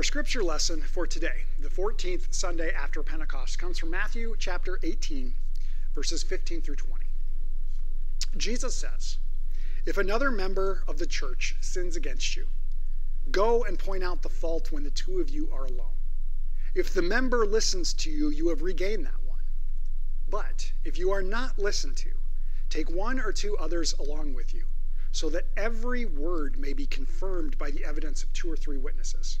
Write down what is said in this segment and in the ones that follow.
Our scripture lesson for today, the 14th Sunday after Pentecost, comes from Matthew chapter 18, verses 15 through 20. Jesus says, If another member of the church sins against you, go and point out the fault when the two of you are alone. If the member listens to you, you have regained that one. But if you are not listened to, take one or two others along with you, so that every word may be confirmed by the evidence of two or three witnesses.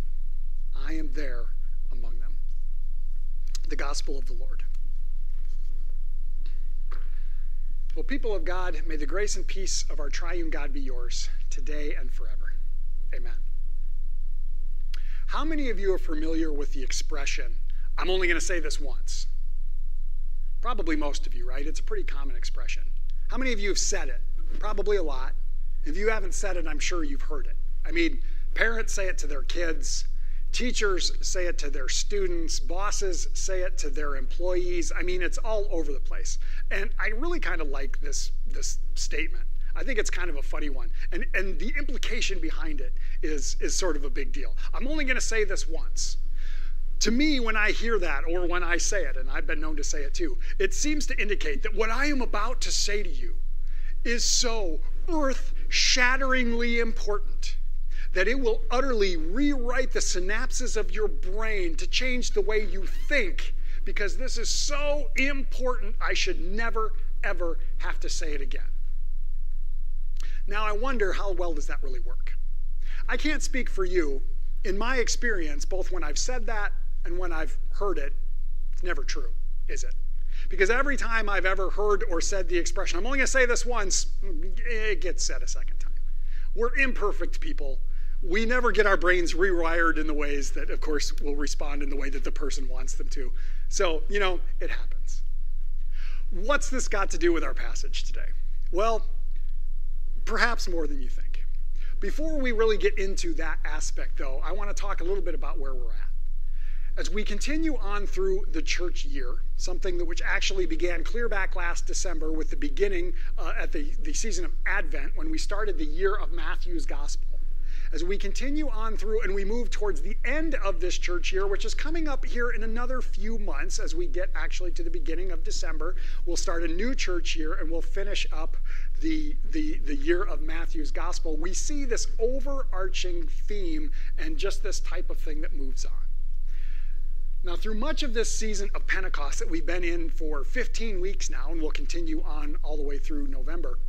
I am there among them. The gospel of the Lord. Well, people of God, may the grace and peace of our triune God be yours today and forever. Amen. How many of you are familiar with the expression, I'm only going to say this once? Probably most of you, right? It's a pretty common expression. How many of you have said it? Probably a lot. If you haven't said it, I'm sure you've heard it. I mean, parents say it to their kids, Teachers say it to their students, bosses say it to their employees. I mean, it's all over the place. And I really kind of like this, this statement. I think it's kind of a funny one. And, and the implication behind it is, is sort of a big deal. I'm only going to say this once. To me, when I hear that, or when I say it, and I've been known to say it too, it seems to indicate that what I am about to say to you is so earth shatteringly important that it will utterly rewrite the synapses of your brain to change the way you think because this is so important, I should never, ever have to say it again. Now, I wonder how well does that really work? I can't speak for you. In my experience, both when I've said that and when I've heard it, it's never true, is it? Because every time I've ever heard or said the expression, I'm only going to say this once, it gets said a second time. We're imperfect people we never get our brains rewired in the ways that, of course, will respond in the way that the person wants them to. So, you know, it happens. What's this got to do with our passage today? Well, perhaps more than you think. Before we really get into that aspect, though, I want to talk a little bit about where we're at. As we continue on through the church year, something that which actually began clear back last December with the beginning uh, at the, the season of Advent when we started the year of Matthew's Gospel as we continue on through and we move towards the end of this church year, which is coming up here in another few months as we get actually to the beginning of December, we'll start a new church year and we'll finish up the, the, the year of Matthew's gospel. We see this overarching theme and just this type of thing that moves on. Now, through much of this season of Pentecost that we've been in for 15 weeks now, and we'll continue on all the way through November,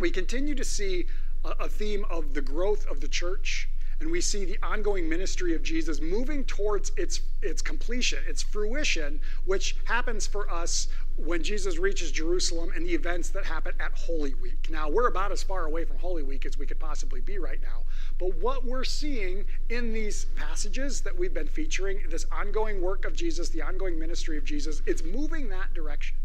we continue to see a theme of the growth of the church, and we see the ongoing ministry of Jesus moving towards its, its completion, its fruition, which happens for us when Jesus reaches Jerusalem and the events that happen at Holy Week. Now, we're about as far away from Holy Week as we could possibly be right now, but what we're seeing in these passages that we've been featuring, this ongoing work of Jesus, the ongoing ministry of Jesus, it's moving that direction.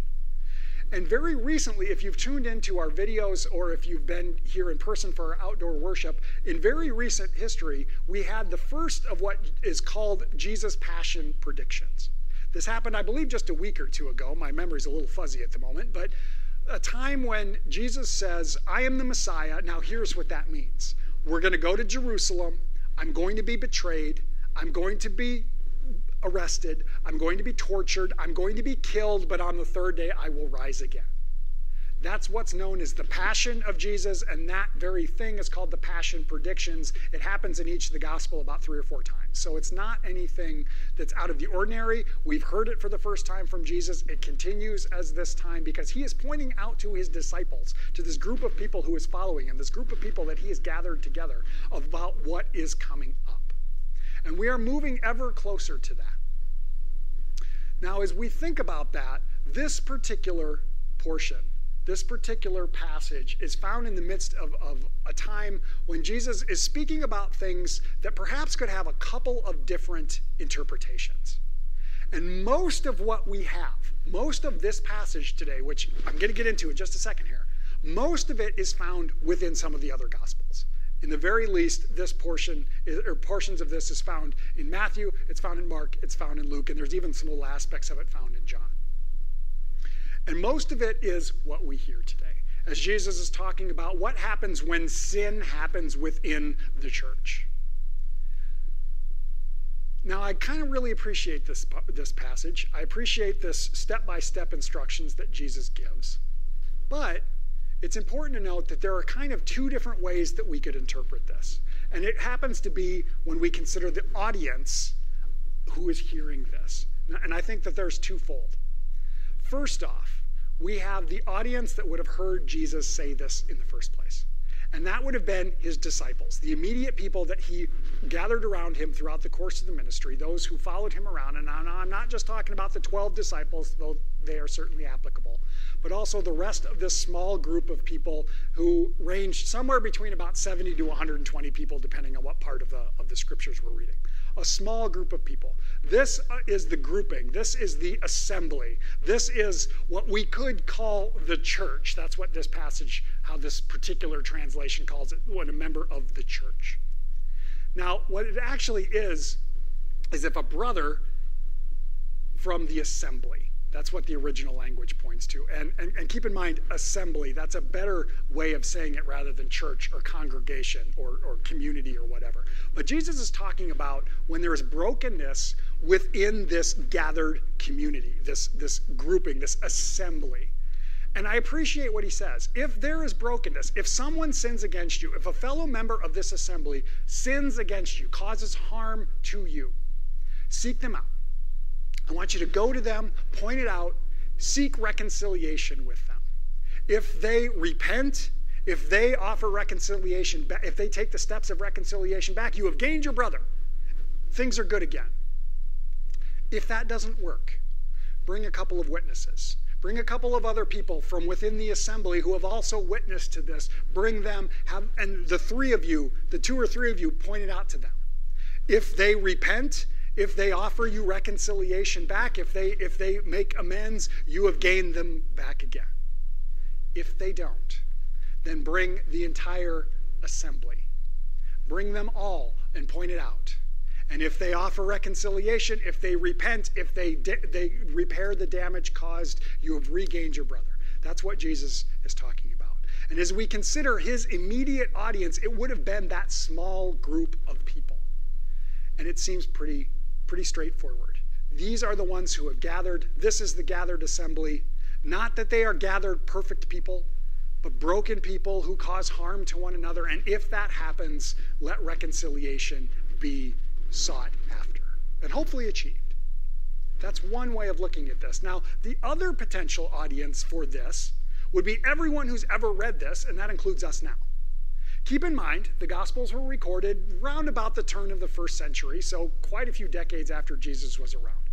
And very recently, if you've tuned into our videos or if you've been here in person for our outdoor worship, in very recent history, we had the first of what is called Jesus Passion predictions. This happened, I believe, just a week or two ago. My memory's a little fuzzy at the moment, but a time when Jesus says, I am the Messiah. Now, here's what that means we're going to go to Jerusalem. I'm going to be betrayed. I'm going to be arrested. I'm going to be tortured. I'm going to be killed, but on the third day I will rise again. That's what's known as the passion of Jesus, and that very thing is called the passion predictions. It happens in each of the gospel about three or four times. So it's not anything that's out of the ordinary. We've heard it for the first time from Jesus. It continues as this time because he is pointing out to his disciples, to this group of people who is following him, this group of people that he has gathered together about what is coming up. And we are moving ever closer to that. Now, as we think about that, this particular portion this particular passage is found in the midst of, of a time when Jesus is speaking about things that perhaps could have a couple of different interpretations. And most of what we have, most of this passage today, which I'm going to get into in just a second here, most of it is found within some of the other gospels. In the very least, this portion, or portions of this, is found in Matthew, it's found in Mark, it's found in Luke, and there's even some little aspects of it found in John. And most of it is what we hear today. As Jesus is talking about what happens when sin happens within the church. Now, I kind of really appreciate this, this passage. I appreciate this step by step instructions that Jesus gives. But it's important to note that there are kind of two different ways that we could interpret this. And it happens to be when we consider the audience who is hearing this. And I think that there's twofold. First off, we have the audience that would have heard Jesus say this in the first place. And that would have been his disciples, the immediate people that he gathered around him throughout the course of the ministry, those who followed him around. And I'm not just talking about the 12 disciples, though they are certainly applicable, but also the rest of this small group of people who ranged somewhere between about 70 to 120 people, depending on what part of the, of the scriptures we're reading. A small group of people. This uh, is the grouping. This is the assembly. This is what we could call the church. That's what this passage, how this particular translation calls it, what a member of the church. Now, what it actually is, is if a brother from the assembly, that's what the original language points to. And, and, and, keep in mind, assembly, that's a better way of saying it rather than church or congregation or, or community or whatever. But Jesus is talking about when there is brokenness within this gathered community, this, this grouping, this assembly. And I appreciate what he says. If there is brokenness, if someone sins against you, if a fellow member of this assembly sins against you, causes harm to you, seek them out I want you to go to them, point it out, seek reconciliation with them. If they repent, if they offer reconciliation, if they take the steps of reconciliation back, you have gained your brother. Things are good again. If that doesn't work, bring a couple of witnesses. Bring a couple of other people from within the assembly who have also witnessed to this. Bring them, have, and the three of you, the two or three of you, point it out to them. If they repent if they offer you reconciliation back, if they, if they make amends, you have gained them back again. If they don't, then bring the entire assembly. Bring them all and point it out. And if they offer reconciliation, if they repent, if they, they repair the damage caused, you have regained your brother. That's what Jesus is talking about. And as we consider his immediate audience, it would have been that small group of people. And it seems pretty pretty straightforward. These are the ones who have gathered. This is the gathered assembly. Not that they are gathered perfect people, but broken people who cause harm to one another. And if that happens, let reconciliation be sought after and hopefully achieved. That's one way of looking at this. Now, the other potential audience for this would be everyone who's ever read this, and that includes us now. Keep in mind, the Gospels were recorded round about the turn of the first century, so quite a few decades after Jesus was around.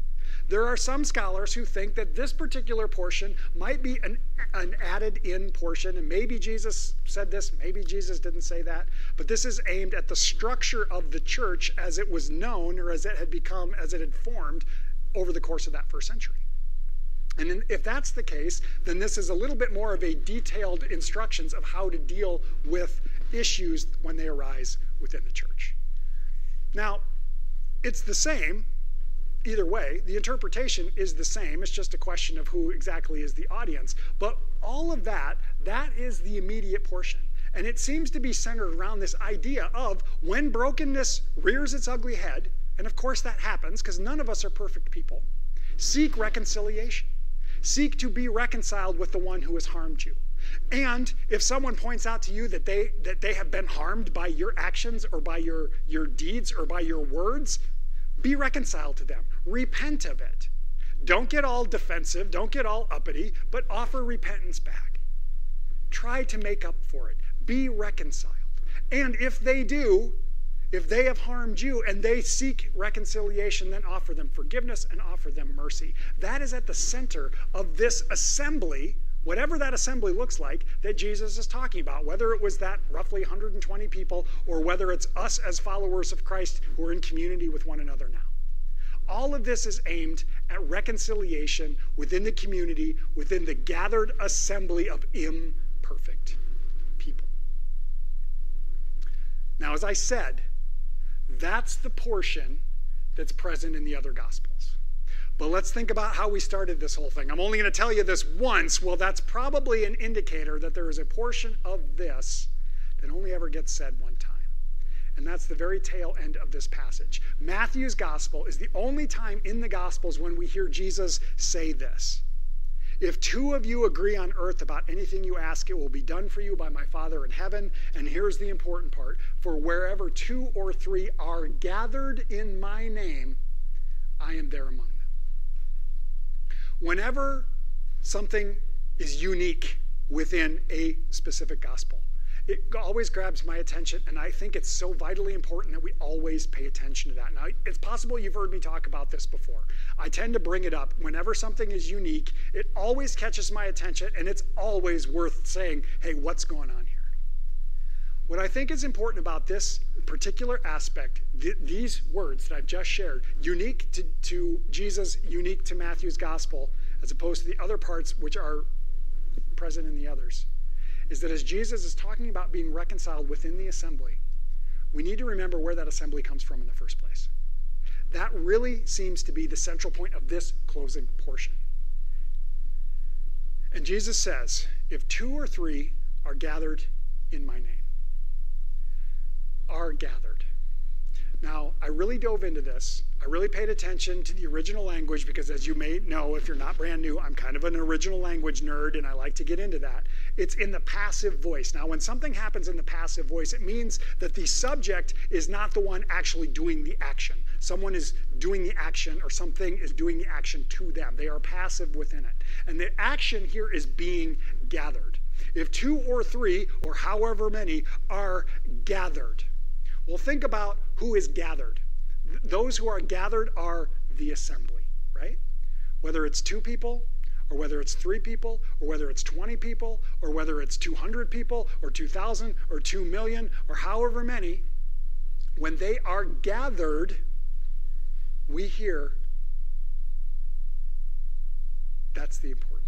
There are some scholars who think that this particular portion might be an, an added in portion, and maybe Jesus said this, maybe Jesus didn't say that, but this is aimed at the structure of the church as it was known or as it had become, as it had formed over the course of that first century. And if that's the case, then this is a little bit more of a detailed instructions of how to deal with issues when they arise within the church. Now, it's the same either way. The interpretation is the same. It's just a question of who exactly is the audience. But all of that, that is the immediate portion. And it seems to be centered around this idea of when brokenness rears its ugly head, and of course that happens because none of us are perfect people, seek reconciliation. Seek to be reconciled with the one who has harmed you. And if someone points out to you that they that they have been harmed by your actions or by your your deeds or by your words, be reconciled to them. Repent of it. Don't get all defensive, don't get all uppity, but offer repentance back. Try to make up for it. Be reconciled. And if they do, if they have harmed you and they seek reconciliation, then offer them forgiveness and offer them mercy. That is at the center of this assembly whatever that assembly looks like that Jesus is talking about, whether it was that roughly 120 people or whether it's us as followers of Christ who are in community with one another now. All of this is aimed at reconciliation within the community, within the gathered assembly of imperfect people. Now, as I said, that's the portion that's present in the other Gospels. But let's think about how we started this whole thing. I'm only going to tell you this once. Well, that's probably an indicator that there is a portion of this that only ever gets said one time. And that's the very tail end of this passage. Matthew's gospel is the only time in the gospels when we hear Jesus say this. If two of you agree on earth about anything you ask, it will be done for you by my Father in heaven. And here's the important part for wherever two or three are gathered in my name, I am there among them. Whenever something is unique within a specific gospel, it always grabs my attention, and I think it's so vitally important that we always pay attention to that. Now, it's possible you've heard me talk about this before. I tend to bring it up whenever something is unique, it always catches my attention, and it's always worth saying, hey, what's going on here? What I think is important about this particular aspect, th- these words that I've just shared, unique to, to Jesus, unique to Matthew's gospel, as opposed to the other parts which are present in the others is that as Jesus is talking about being reconciled within the assembly, we need to remember where that assembly comes from in the first place. That really seems to be the central point of this closing portion. And Jesus says, If two or three are gathered in my name, are gathered. Now, I really dove into this. I really paid attention to the original language because, as you may know, if you're not brand new, I'm kind of an original language nerd and I like to get into that. It's in the passive voice. Now, when something happens in the passive voice, it means that the subject is not the one actually doing the action. Someone is doing the action or something is doing the action to them. They are passive within it. And the action here is being gathered. If two or three, or however many, are gathered, well, think about who is gathered. Those who are gathered are the assembly, right? Whether it's two people, or whether it's three people, or whether it's 20 people, or whether it's 200 people, or 2,000, or 2 million, or however many, when they are gathered, we hear that's the important.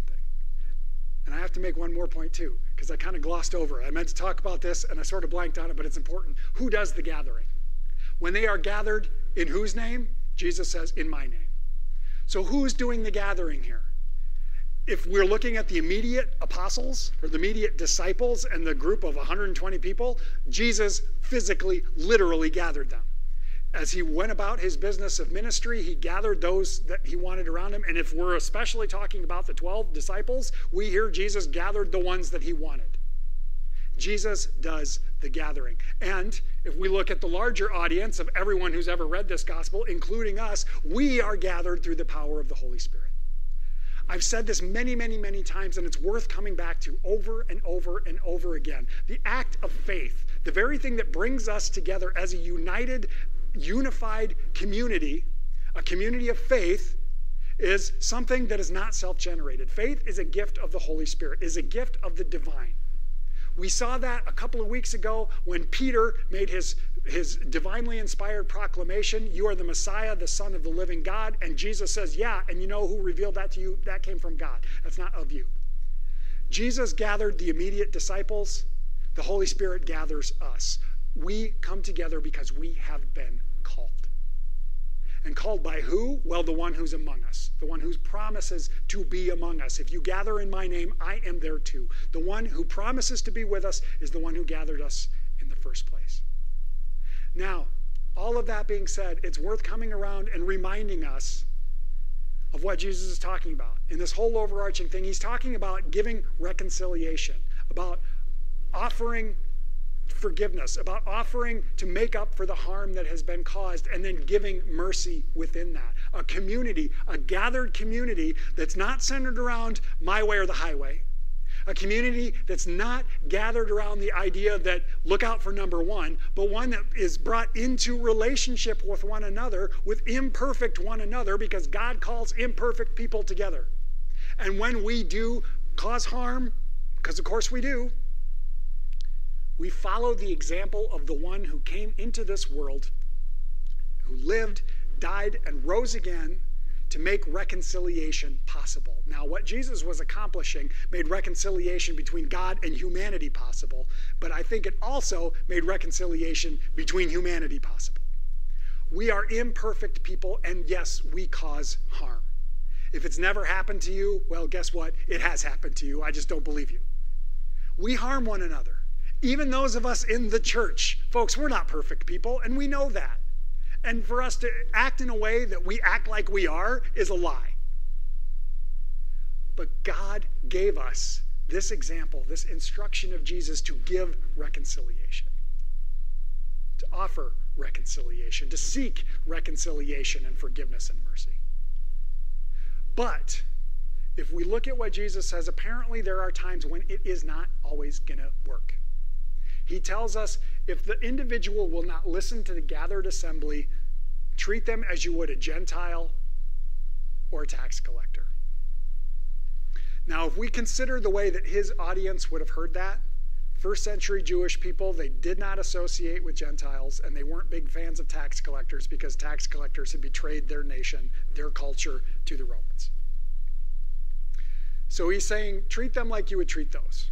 And I have to make one more point too because I kind of glossed over. I meant to talk about this and I sort of blanked on it, but it's important. Who does the gathering? When they are gathered, in whose name? Jesus says, in my name. So who's doing the gathering here? If we're looking at the immediate apostles or the immediate disciples and the group of 120 people, Jesus physically, literally gathered them as he went about his business of ministry, he gathered those that he wanted around him. And if we're especially talking about the 12 disciples, we hear Jesus gathered the ones that he wanted. Jesus does the gathering. And if we look at the larger audience of everyone who's ever read this gospel, including us, we are gathered through the power of the Holy Spirit. I've said this many, many, many times, and it's worth coming back to over and over and over again. The act of faith, the very thing that brings us together as a united unified community, a community of faith, is something that is not self generated. Faith is a gift of the Holy Spirit, is a gift of the divine. We saw that a couple of weeks ago when Peter made his, his divinely inspired proclamation You are the Messiah, the Son of the living God. And Jesus says, Yeah, and you know who revealed that to you? That came from God. That's not of you. Jesus gathered the immediate disciples, the Holy Spirit gathers us. We come together because we have been called. And called by who? Well, the one who's among us, the one who promises to be among us. If you gather in my name, I am there too. The one who promises to be with us is the one who gathered us in the first place. Now, all of that being said, it's worth coming around and reminding us of what Jesus is talking about. In this whole overarching thing, he's talking about giving reconciliation, about offering forgiveness, about offering to make up for the harm that has been caused, and then giving mercy within that. A community, a gathered community that's not centered around my way or the highway. A community that's not gathered around the idea that look out for number one, but one that is brought into relationship with one another, with imperfect one another, because God calls imperfect people together. And when we do cause harm, because of course we do, we follow the example of the one who came into this world, who lived, died, and rose again to make reconciliation possible. Now, what Jesus was accomplishing made reconciliation between God and humanity possible, but I think it also made reconciliation between humanity possible. We are imperfect people, and yes, we cause harm. If it's never happened to you, well, guess what? It has happened to you. I just don't believe you. We harm one another. Even those of us in the church, folks, we're not perfect people, and we know that. And for us to act in a way that we act like we are is a lie. But God gave us this example, this instruction of Jesus to give reconciliation, to offer reconciliation, to seek reconciliation and forgiveness and mercy. But if we look at what Jesus says, apparently there are times when it is not always going to work. He tells us if the individual will not listen to the gathered assembly, treat them as you would a Gentile or a tax collector. Now, if we consider the way that his audience would have heard that, first century Jewish people, they did not associate with Gentiles and they weren't big fans of tax collectors because tax collectors had betrayed their nation, their culture to the Romans. So he's saying, treat them like you would treat those.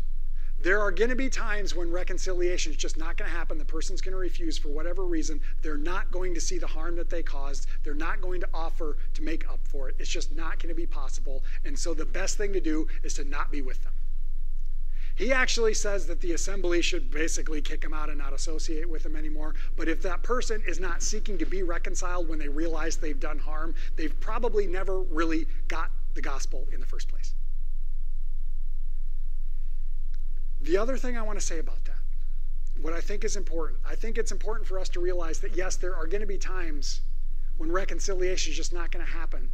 There are going to be times when reconciliation is just not going to happen. The person's going to refuse for whatever reason. They're not going to see the harm that they caused. They're not going to offer to make up for it. It's just not going to be possible. And so the best thing to do is to not be with them. He actually says that the assembly should basically kick him out and not associate with him anymore. But if that person is not seeking to be reconciled when they realize they've done harm, they've probably never really got the gospel in the first place. The other thing I want to say about that, what I think is important, I think it's important for us to realize that yes, there are going to be times when reconciliation is just not going to happen.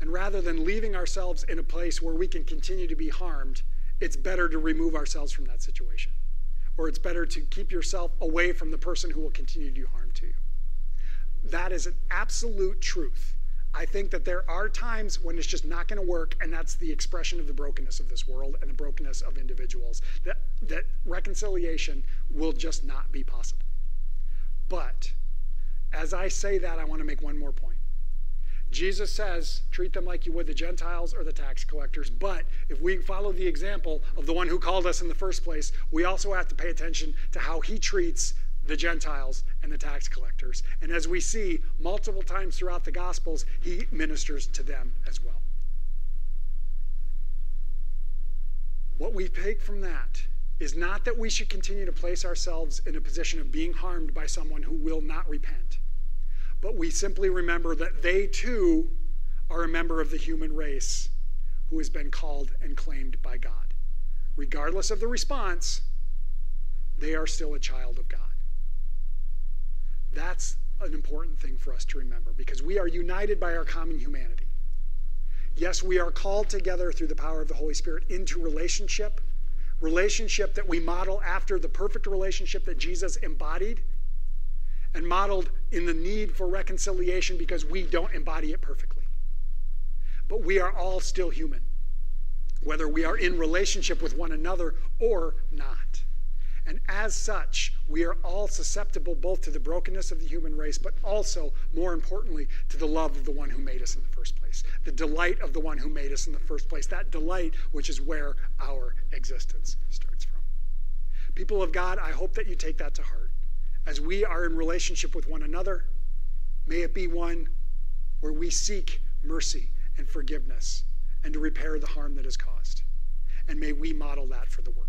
And rather than leaving ourselves in a place where we can continue to be harmed, it's better to remove ourselves from that situation. Or it's better to keep yourself away from the person who will continue to do harm to you. That is an absolute truth. I think that there are times when it's just not going to work, and that's the expression of the brokenness of this world and the brokenness of individuals. That, that reconciliation will just not be possible. But as I say that, I want to make one more point. Jesus says, treat them like you would the Gentiles or the tax collectors. But if we follow the example of the one who called us in the first place, we also have to pay attention to how he treats the Gentiles and the tax collectors. And as we see multiple times throughout the Gospels, he ministers to them as well. What we take from that is not that we should continue to place ourselves in a position of being harmed by someone who will not repent, but we simply remember that they too are a member of the human race who has been called and claimed by God. Regardless of the response, they are still a child of God. That's an important thing for us to remember because we are united by our common humanity. Yes, we are called together through the power of the Holy Spirit into relationship, relationship that we model after the perfect relationship that Jesus embodied and modeled in the need for reconciliation because we don't embody it perfectly. But we are all still human, whether we are in relationship with one another or not. And as such, we are all susceptible both to the brokenness of the human race, but also, more importantly, to the love of the one who made us in the first place, the delight of the one who made us in the first place, that delight which is where our existence starts from. People of God, I hope that you take that to heart. As we are in relationship with one another, may it be one where we seek mercy and forgiveness and to repair the harm that is caused. And may we model that for the world.